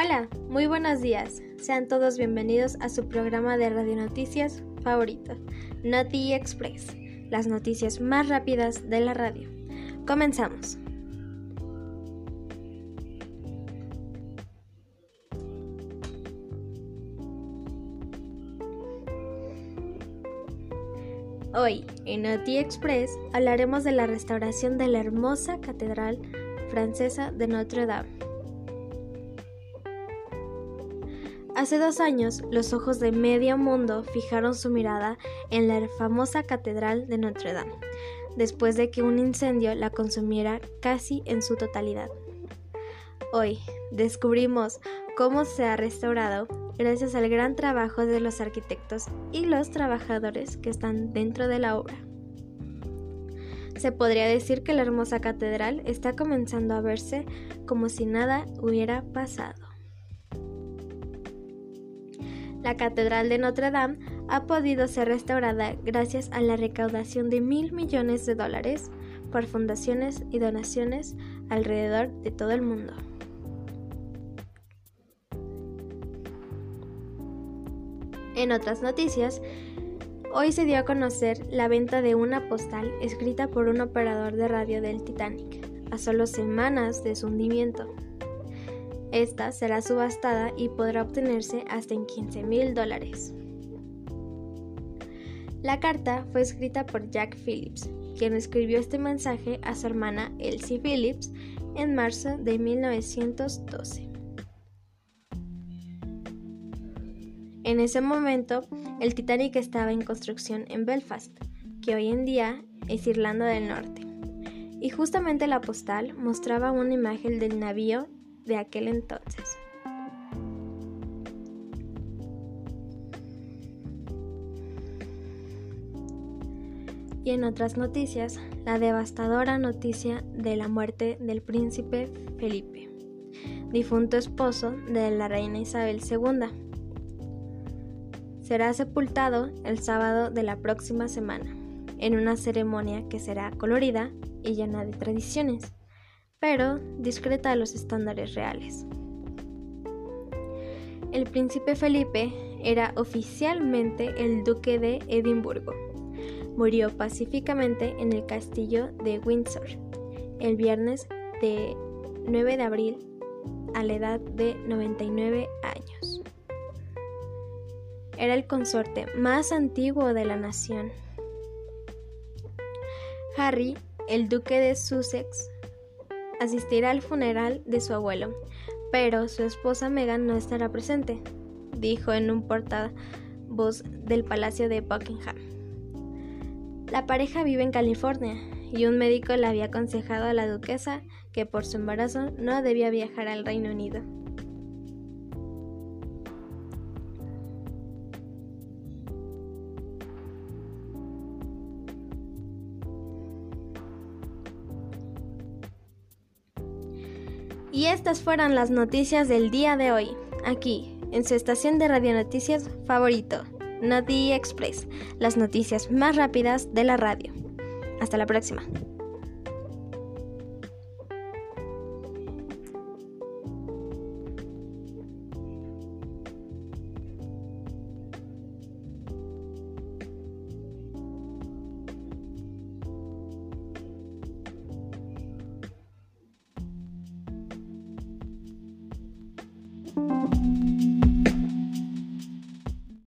Hola, muy buenos días. Sean todos bienvenidos a su programa de radio noticias favorito, Noti Express, las noticias más rápidas de la radio. Comenzamos. Hoy, en Noti Express, hablaremos de la restauración de la hermosa Catedral Francesa de Notre Dame. Hace dos años, los ojos de medio mundo fijaron su mirada en la famosa Catedral de Notre Dame, después de que un incendio la consumiera casi en su totalidad. Hoy descubrimos cómo se ha restaurado gracias al gran trabajo de los arquitectos y los trabajadores que están dentro de la obra. Se podría decir que la hermosa catedral está comenzando a verse como si nada hubiera pasado. La Catedral de Notre Dame ha podido ser restaurada gracias a la recaudación de mil millones de dólares por fundaciones y donaciones alrededor de todo el mundo. En otras noticias, hoy se dio a conocer la venta de una postal escrita por un operador de radio del Titanic, a solo semanas de su hundimiento. Esta será subastada y podrá obtenerse hasta en 15 mil dólares. La carta fue escrita por Jack Phillips, quien escribió este mensaje a su hermana Elsie Phillips en marzo de 1912. En ese momento, el Titanic estaba en construcción en Belfast, que hoy en día es Irlanda del Norte, y justamente la postal mostraba una imagen del navío de aquel entonces. Y en otras noticias, la devastadora noticia de la muerte del príncipe Felipe, difunto esposo de la reina Isabel II. Será sepultado el sábado de la próxima semana, en una ceremonia que será colorida y llena de tradiciones pero discreta a los estándares reales. El príncipe Felipe era oficialmente el duque de Edimburgo. Murió pacíficamente en el castillo de Windsor el viernes de 9 de abril a la edad de 99 años. Era el consorte más antiguo de la nación. Harry, el duque de Sussex, asistirá al funeral de su abuelo, pero su esposa Meghan no estará presente, dijo en un portavoz del Palacio de Buckingham. La pareja vive en California y un médico le había aconsejado a la duquesa que por su embarazo no debía viajar al Reino Unido. Y estas fueron las noticias del día de hoy, aquí, en su estación de radio noticias favorito, Noti Express, las noticias más rápidas de la radio. Hasta la próxima. Música